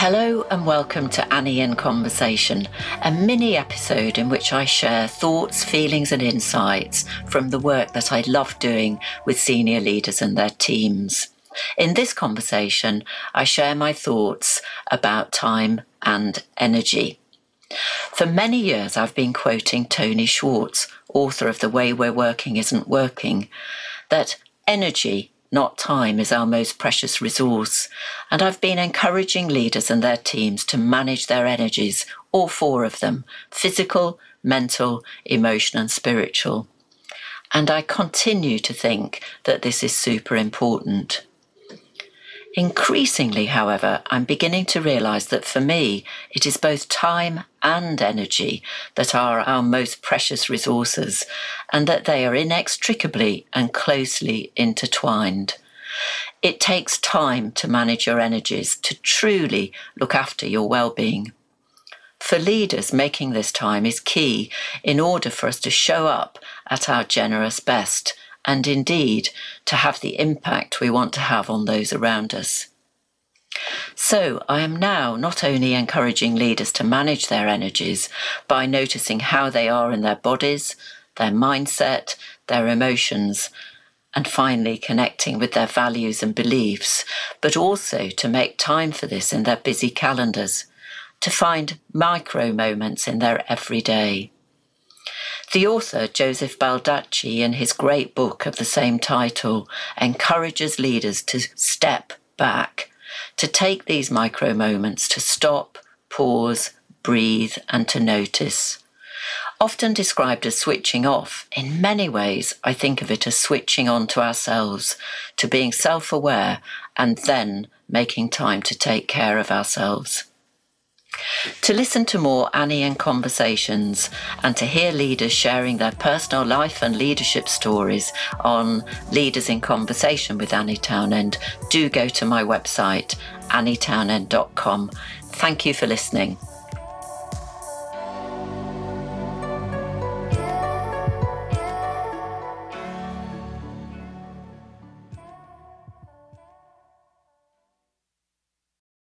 Hello and welcome to Annie in Conversation, a mini episode in which I share thoughts, feelings, and insights from the work that I love doing with senior leaders and their teams. In this conversation, I share my thoughts about time and energy. For many years, I've been quoting Tony Schwartz, author of The Way We're Working Isn't Working, that energy not time, is our most precious resource. And I've been encouraging leaders and their teams to manage their energies, all four of them physical, mental, emotional, and spiritual. And I continue to think that this is super important. Increasingly, however, I'm beginning to realize that for me, it is both time and energy that are our most precious resources, and that they are inextricably and closely intertwined. It takes time to manage your energies, to truly look after your well being. For leaders, making this time is key in order for us to show up at our generous best and indeed to have the impact we want to have on those around us. So, I am now not only encouraging leaders to manage their energies by noticing how they are in their bodies, their mindset, their emotions, and finally connecting with their values and beliefs, but also to make time for this in their busy calendars, to find micro moments in their everyday. The author, Joseph Badaracco, in his great book of the same title, encourages leaders to step back, to take these micro moments to stop, pause, breathe, and to notice. Often described as switching off, in many ways, I think of it as switching on to ourselves, to being self aware, and then making time to take care of ourselves. To listen to more Annie in Conversations and to hear leaders sharing their personal life and leadership stories on Leaders in Conversation with Annie Townend, do go to my website, annietownend.com. Thank you for listening.